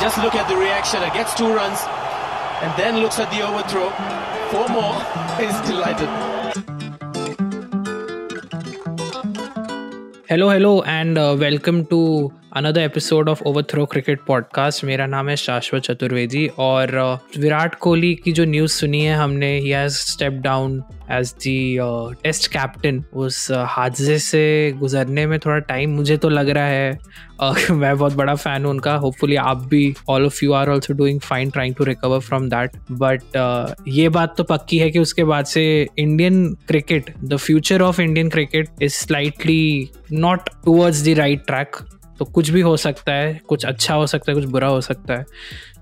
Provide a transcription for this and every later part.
Just look at the reaction. It gets two runs and then looks at the overthrow. Four more. He's delighted. Hello, hello, and uh, welcome to another episode of Overthrow cricket podcast मेरा नाम है शाश्वत चतुर्वेदी और uh, Virat Kohli की जो news सुनी है हमने he has step down as the test captain उस uh, हादसे से गुजरने में थोड़ा टाइम मुझे तो लग रहा है। Uh, मैं बहुत बड़ा फ़ैन हूँ उनका। होपफुली आप भी all of you are also doing fine trying to recover from that but ये बात तो पक्की है कि उसके बाद से Indian cricket the future of Indian cricket is slightly not towards the right track तो कुछ भी हो सकता है, कुछ अच्छा हो सकता है, कुछ बुरा हो सकता है।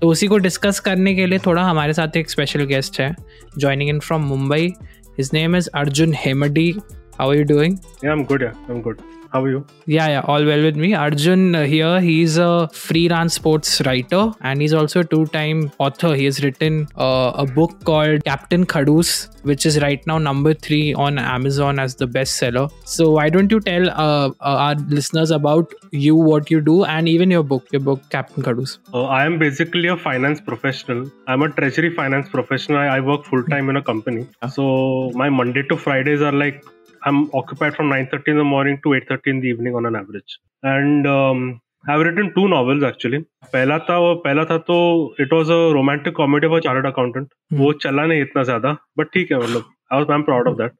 तो उसी को डिस्कस करने के लिए थोड़ा हमारे साथ एक स्पेशल गेस्ट है joining in from Mumbai his name is Arjun Hemdi How are you doing? Yeah, I'm good. Yeah, I'm good. How are you? Yeah, yeah, all well with me. Arjun uh, here. He's a freelance sports writer and he's also a two time author. He has written uh, a book called Captain Khadus, which is right now number three on Amazon as the bestseller. So, why don't you tell uh, uh our listeners about you, what you do, and even your book, your book, Captain Khadus? Uh, I am basically a finance professional. I'm a treasury finance professional. I, I work full time in a company. So, my Monday to Fridays are like I'm occupied from 9:30 in the morning to 8:30 in the evening on an average. And um, I've written two novels actually. पहला था वो पहला था तो it was a romantic comedy a chartered accountant. Hmm. वो चला नहीं इतना ज़्यादा, but ठीक है मतलब I was I'm proud of that.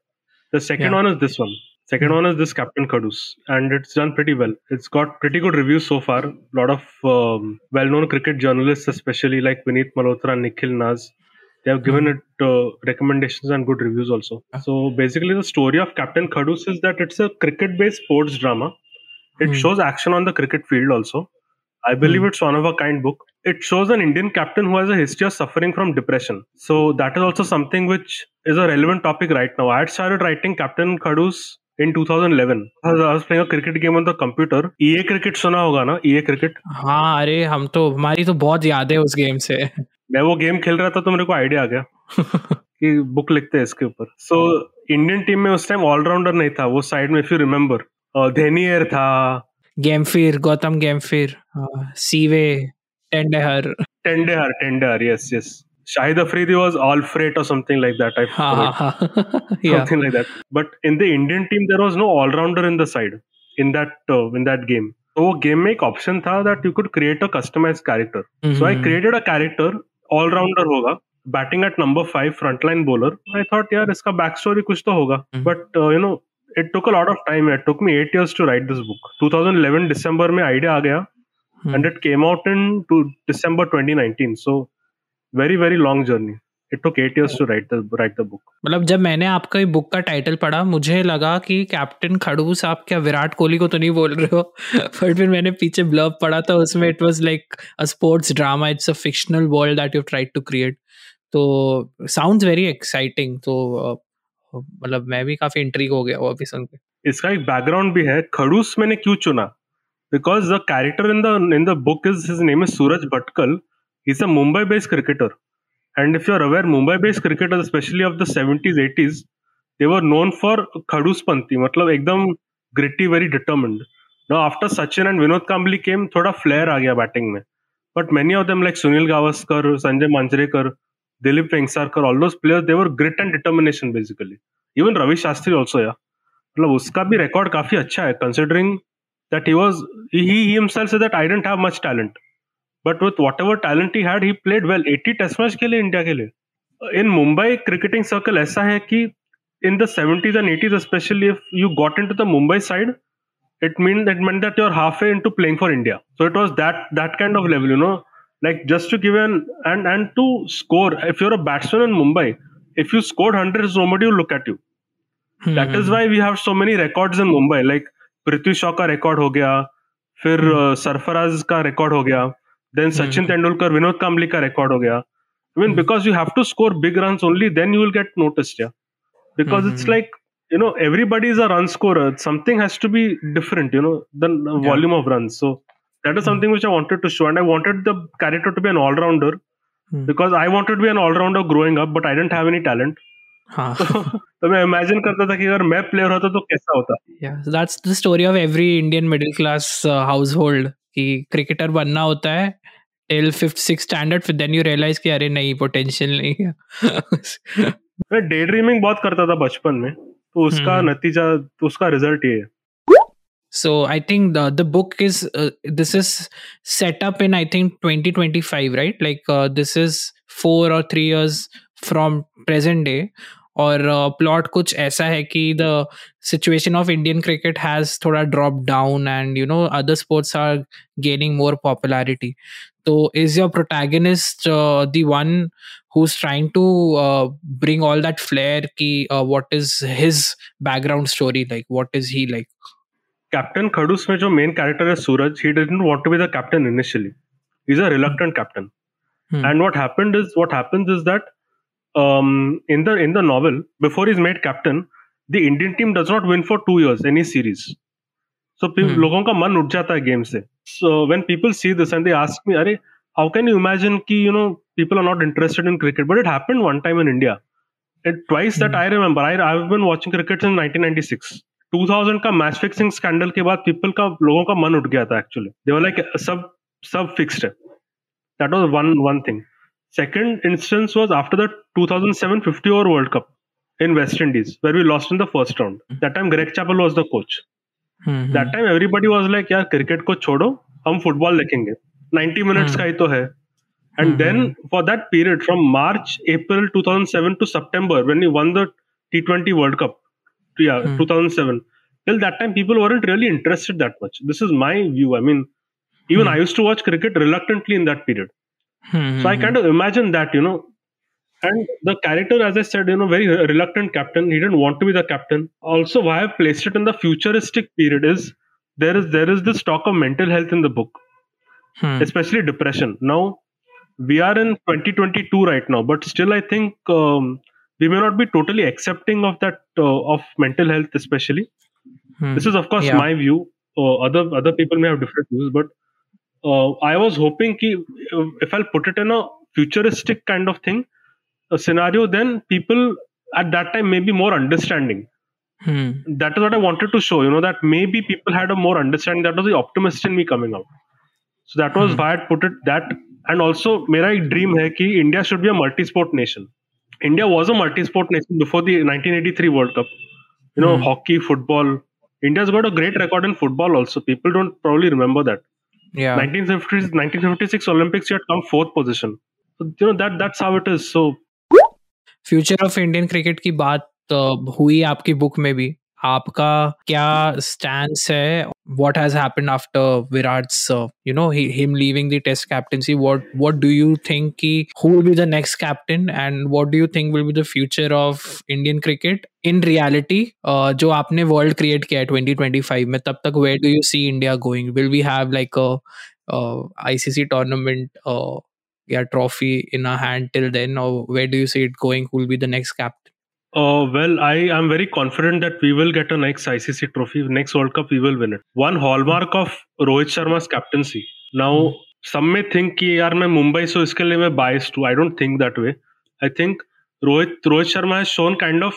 The second Yeah. one is this one. Second one is this Captain Khadoos, and it's done pretty well. It's got pretty good reviews so far. A lot of um, well-known cricket journalists, especially like Vineet Malhotra and Nikhil Naz, they have given it uh, recommendations and good reviews also. So basically, the story of Captain Khadoos is that it's a cricket-based sports drama. It Hmm. shows action on the cricket field also. I believe Hmm. it's one of a kind book. It shows an Indian captain who has a history of suffering from depression. So that is also something which is a relevant topic right now. I had started writing Captain Khadoos in 2011. I was, playing a cricket game on the computer. EA cricket सुना होगा ना EA cricket. हाँ अरे हम तो हमारी तो बहुत याद है उस गेम से मैं वो गेम खेल रहा था तो मेरे को आइडिया आ गया कि बुक लिखते हैं इसके ऊपर। सो इंडियन टीम में उस टाइम ऑलराउंडर नहीं था वो साइड में फ्यू रिमेम्बर धेनियर था। Gambhir Gautam Gambhir Sehwag Tendulkar Tendulkar Tendulkar yes yes Shahid Afridi was all freight or something like that I something like that but in the Indian team there was no allrounder in the side in that in that game तो वो game में एक option था that you could create a customised character so I created a character allrounder होगा batting at number five frontline bowler I thought यार इसका back story कुछ तो होगा but you know it took a lot of time it took me eight years to write this book 2011 दिसंबर में idea आ गया and it came out in two December 2019 so very very long journey It took eight years to write the write the book. मतलब जब मैंने आपका book का title पढ़ा मुझे लगा कि कैप्टन खड़ूस आप क्या विराट कोहली को तो नहीं बोल रहे हो? बट फिर मैंने पीछे ब्लर्ब पढ़ा था उसमें it was like a sports drama it's a fictional world that you tried to create तो साउंड्स वेरी एक्साइटिंग तो मतलब मैं भी काफ़ी इंट्रीग हो गया वो अभी सुन के। इसका एक बैकग्राउंड भी है खड़ूस मैंने क्यों चुना? Because the character in the in the book is his name is Suraj Bhatkal is a Mumbai based cricketer if you are aware Mumbai based cricketer specially of the seventies eighties they were known for खड़ूस पंथी मतलब एकदम gritty very determined now after Sachin and Vinod Kambli came थोड़ा flair आ गया batting में but many of them like Sunil Gavaskar Sanjay Manjrekar Dilip Vengsarkar all those players they were grit and determination basically even Ravi Shastri also या मतलब उसका भी record काफ़ी अच्छा है considering that he was he himself said that I didn't have much talent But with whatever talent he had he played well 80 test match के लिए India के लिए इन मुंबई क्रिकेटिंग सर्कल ऐसा है कि in the 70s and 80s specially if you got into the Mumbai side it mean that meant that you're halfway into playing for India. So it was that that kind of level, you know. Like just to give an and and to score, if you're a batsman in Mumbai, if you scored hundreds, nobody will look at you. That is why we have so many records in Mumbai. Like Prithvi Shaw का record हो गया फिर सरफराज का record हो गया Then Sachin Hmm. Tendulkar Vinod Kambli का record हो गया I mean, Hmm. because you have to score big runs only, then you will get noticed. Yeah, because it's Mhm. like you know everybody is a run scorer. Something has to be different, you know, than the Yeah. volume of runs. So that is Hmm. something which I wanted to show, and I wanted the character to be an all rounder Hmm. because I wanted to be an all rounder growing up, but I didn't have any talent. हाँ तो मैं imagine करता था कि अगर मैं player होता तो कैसा होता yeah so that's the story of every indian middle class uh, household कि क्रिकेटर बनना होता है टिल फिफ्थ सिक्स स्टैंडर्ड फिर देन यू रियलाइज़ कि अरे नहीं पोटेंशियल नहीं है। मैं डे ड्रीमिंग बहुत करता था बचपन में तो उसका हम्म। नतीजा तो उसका रिज़ल्ट ये है। So i think the the book is uh, this is set up in i think 2025 right? Like uh, this is 4 or 3 years from present day. और प्लॉट कुछ ऐसा है कि the situation of Indian cricket has थोड़ा drop down and you know other sports are gaining more popularity तो is your protagonist the one trying to uh, bring all that flair ki uh, what is his background story like? What is he like? Captain Khadoos में जो main character है Suraj he doesn't want to be the captain initially is a reluctant captain and what happened is what happens is that um, in the in the novel before he's made captain the indian team does not win for two years any series so pe- Hmm. लोगों का मन उठ जाता है game से so when people see this and they ask me अरे how can you imagine कि you know people are not interested in cricket but it happened one time in india and twice that Hmm. i remember I, i've been watching cricket since 1996 2000 का match fixing scandal के बाद people का लोगों का मन उठ गया था एक्चुअली दे वर लाइक सब सब फिक्स्ड है that was one one thing second instance was after the 2007 50 over world cup in west indies where we lost in the first round that time greg chappell was the coach Hmm, that time everybody was like यार cricket को छोड़ो हम football देखेंगे 90 minutes Hmm. का ही तो है and Hmm, then for that period from march april 2007 to september when we won the t20 world cup yeah Hmm. 2007 till that time people weren't really interested that much this is my view i mean even Hmm. i used to watch cricket reluctantly in that period hmm, so I hmm, kind of imagine that, you know, and the character, as I said, you know, very reluctant captain. He didn't want to be the captain. Also, why I've placed it in the futuristic period is there is there is this talk of mental health in the book, hmm, especially depression. Now we are in 2022 right now, but still, I think um, we may not be totally accepting of that uh, of mental health, especially. hmm. This is, of course, Yeah. my view. Uh, other other people may have different views, but uh, I was hoping ki, uh, if I'll put it in a futuristic kind of thing, a scenario, then people at that time may be more understanding. Hmm. That is what I wanted to show, you know, that maybe people had a more understanding. That was the optimist in me coming out. So that was hmm. why I put it that. And also, my dream is that India should be a multi sport nation. India was a multi sport nation before the 1983 World Cup. You know, hmm. hockey, football. India's got a great record in football also. People don't probably remember that. Yeah 1950s, 1956 Olympics, you had come fourth position. So, you know that that's how it is. So future of Indian cricket की बात uh, हुई आपकी book में भी आपका क्या stand है? What has happen after Virat you know him leaving the captaincy what what do you think की who be the next captain and what do you think will be the future of Indian cricket in reality जो आपने world create किया है twenty twenty five में, तब तक where do you see India going will we have like ICC tournament या trophy in a hand till then where do you see it going will be the next captain Uh, well, I am very confident that we will get a next ICC trophy. Next World Cup, we will win it. One hallmark of Rohit Sharma's captaincy. Now, some may think कि यार मैं Mumbai so इसके लिए मैं biased हूँ. I don't think that way. I think Rohit Rohit Sharma has shown kind of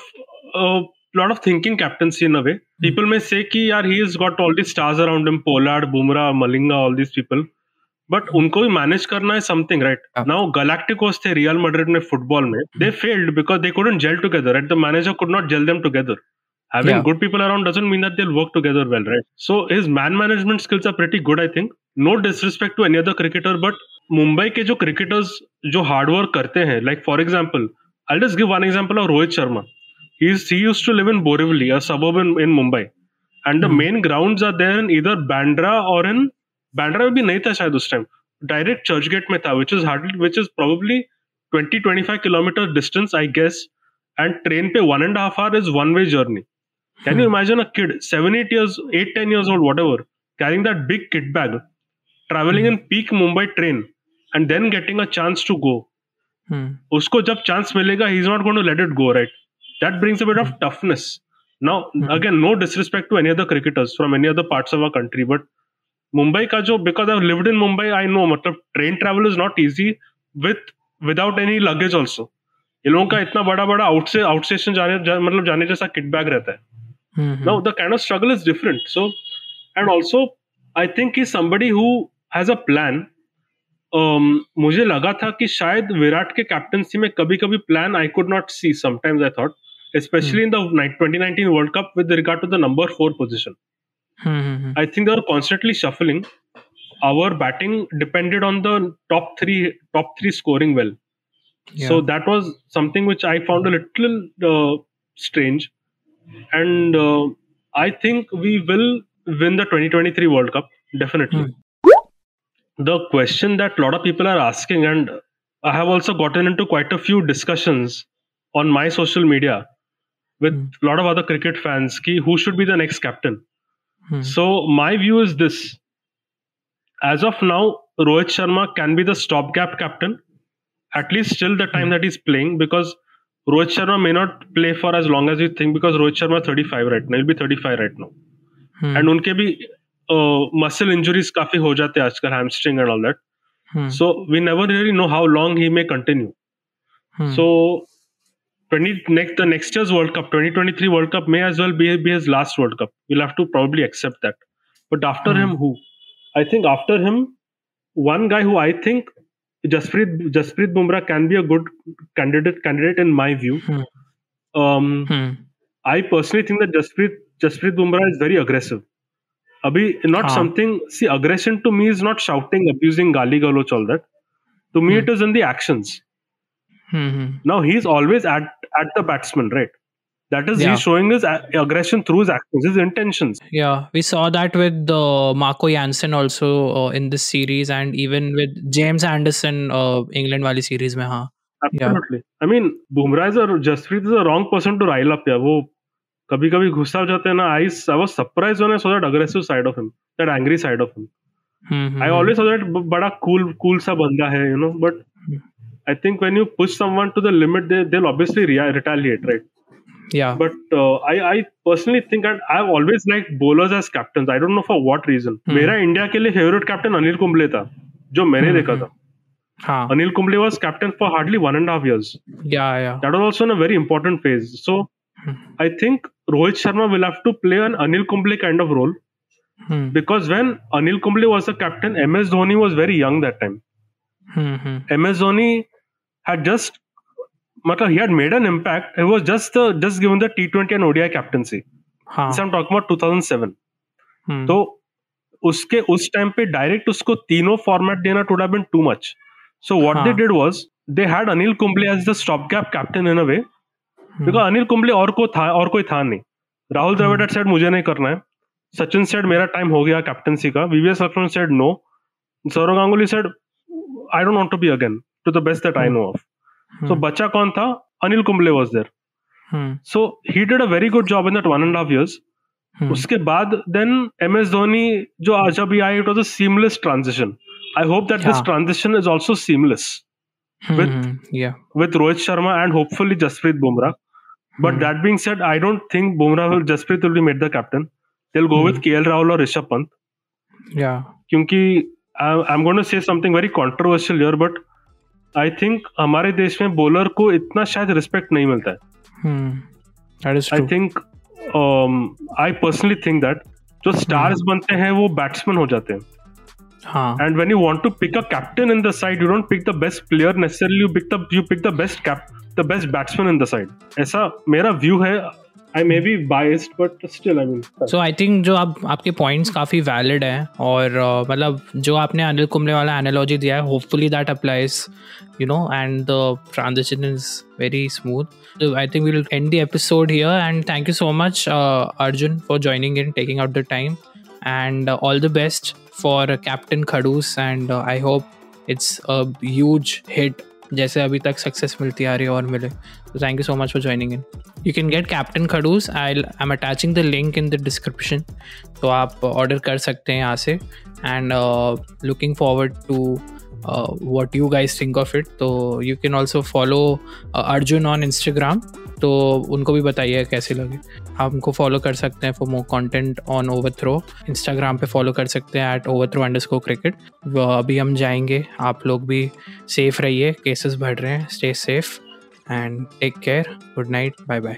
a lot of thinking captaincy in a way. People may say कि यार he has got all these stars around him, Pollard, Bumrah, Malinga, all these people. But उनको भी manage करना है something right now galacticos थे Real Madrid में football में they failed because they couldn't gel together at the manager could not gel them together having good people around doesn't mean that they work together well right so is man management skills are pretty good I think no disrespect to any other cricketer but Mumbai के जो cricketers जो hard work करते हैं like for example I just give one example of Rohit Sharma he is he used to live in Borivali सब in Mumbai and the main ground are there in इधर बैंड्रा और इन बैंड्रा में भी नहीं था शायद उस टाइम डायरेक्ट चर्च गेट में था which is hard which is probably twenty twenty five kilometre distance I guess and train पे one and half hour is one way journey can you imagine a kid seven eight years eight ten years old whatever carrying that big kit bag travelling in peak Mumbai train and then getting a chance to go उसको जब chance मिलेगा he is not going to let it go right that brings lot of toughness now again no disrespect to any other cricketers from any other parts of our country but Mumbai का जो because I lived in Mumbai I know मतलब train travel is not easy with without any luggage also ये लोगों का इतना बड़ा बड़ा out से आउट स्टेशन जाने जा, मतलब जाने जैसा किट बैग रहता है। the kind of struggle is different. So and also i think he's somebody who has a plan um, मुझे लगा था कि शायद विराट के कैप्टनसी में कभी कभी plan I could not see sometimes I thought especially in the 2019 World Cup with regard to the number four position. Hmm. I think they were constantly shuffling. Our batting depended on the top three top three scoring well. Yeah. So that was something which I found a little uh, strange, and uh, I think we will win the 2023 World Cup definitely. The question that a lot of people are asking, and I have also gotten into quite a few discussions on my social media with a lot of other cricket fans, ki who should be the next captain. Hmm. So my view is this: as of now, Rohit Sharma can be the stopgap captain, at least till the time that he's playing, because Rohit Sharma may not play for as long as you think, because Rohit Sharma 35 right now, he'll be 35 right now, Hmm. and उनके भी muscle injuries काफी हो जाते हैं आजकल hamstring and all that. Hmm. So we never really know how long he may continue. Hmm. So 20 next the next year's World Cup, 2023 World Cup may as well be, be his last World Cup. We'll have to probably accept that. But after Hmm. him, who? I think after him, one guy who I think Jasprit Jasprit Bumrah can be a good candidate candidate in my view. Hmm. Um, Hmm. I personally think that Jasprit Jasprit Bumrah is very aggressive. Abhi, not हाँ. something. See, aggression to me is not shouting, abusing, gali galoch, all that. To me, Hmm. it is in the actions. Hmm. Hmm. Now he's always at at the batsman, right? That is, Yeah. he's showing his a- aggression through his actions, his intentions. Yeah, we saw that with uh, Marco Jansen also uh, in this series, and even with James Anderson, uh, England wali series में हाँ. Absolutely. Yeah. I mean, Bumrah is a Jasprit is a wrong person to rile up. Yeah, वो कभी कभी गुस्सा हो जाते हैं ना. I I was surprised when I saw that aggressive side of him, that angry side of him. Hmm, hmm, I hmm. always saw that ब- बड़ा cool cool सा बंदा है, you know. But Hmm. I think when you push someone to the limit, they they'll obviously rea- retaliate, right? yeah. But uh, I I personally think that I've always liked bowlers as captains. I don't know for what reason. Hmm. मेरा India के लिए favourite captain Anil Kumble था, जो मैंने Hmm, देखा hmm. था. हाँ. Anil Kumble was captain for hardly one and a half years. Yeah, yeah. That was also in a very important phase. So Hmm. I think Rohit Sharma will have to play an Anil Kumble kind of role Hmm. because when Anil Kumble was the captain, MS Dhoni was very young that time. Hmm. Hmm. MS Dhoni had just, matlab, he had made an impact. He was just the just given the T20 and ODI captaincy. हाँ. This I'm talking about 2007. Hmm. तो उसके उस time पे direct उसको तीनों format देना would have been too much so what they. Did was they had Anil Kumble as the stop gap captain in a way. Because Anil Kumble और को था और कोई था नहीं राहुल द्रविड़ सेड मुझे नहीं करना है सचिन सेड मेरा टाइम हो गया कैप्टनसी का VVS Laxman said no Sourav Ganguly said I don't want to be again to the best that I know of so बच्चा कौन था Anil Kumble was there so he did a very good job in that one and half years उसके बाद then M S Dhoni जो आज अभी I it was a transaction I hope that this transaction is also seamless with with Rohit Sharma and hopefully Jasprit Bumrah but that being set I don't think Bumrah Jasprit will be made the captain they'll go with K L Rahul और ऋषभ पंत क्योंकि I am gonna say something very controversial your but I think हमारे देश में bowler को इतना शायद respect नहीं मिलता है। I think I personally think that जो स्टार्स बनते हैं वो बैट्समैन हो जाते हैं। And when you want to pick a captain in the side you don't pick the best player ने best cap the best batsman in the side ऐसा मेरा व्यू है I may be biased, but still, I mean. So I think जो आप आपके points काफ़ी valid हैं और uh, मतलब जो आपने अनिल कुंबले वाला एनालॉजी दिया है hopefully that applies you know and the transition is very smooth I think will end the episode here and thank you so much Arjun for joining in taking out the time and all the best for captain Khadoos and I hope it's a huge hit जैसे अभी तक success मिलती आ रही है और मिले। तो thank you so much for joining in you can get captain Khadoos I I am attaching the link in the description तो आप ऑर्डर कर सकते हैं यहाँ से। And looking forward to what you guys think of it तो you can also follow Arjun on Instagram तो उनको भी बताइए कैसे लगे। आप उनको फॉलो कर सकते हैं for more content on over throw Instagram पर फॉलो कर सकते हैं at over throw under cricket अभी हम जाएँगे। आप लोग भी सेफ़ रहिए। केसेस बढ़ रहे हैं। Stay safe and take care good night bye bye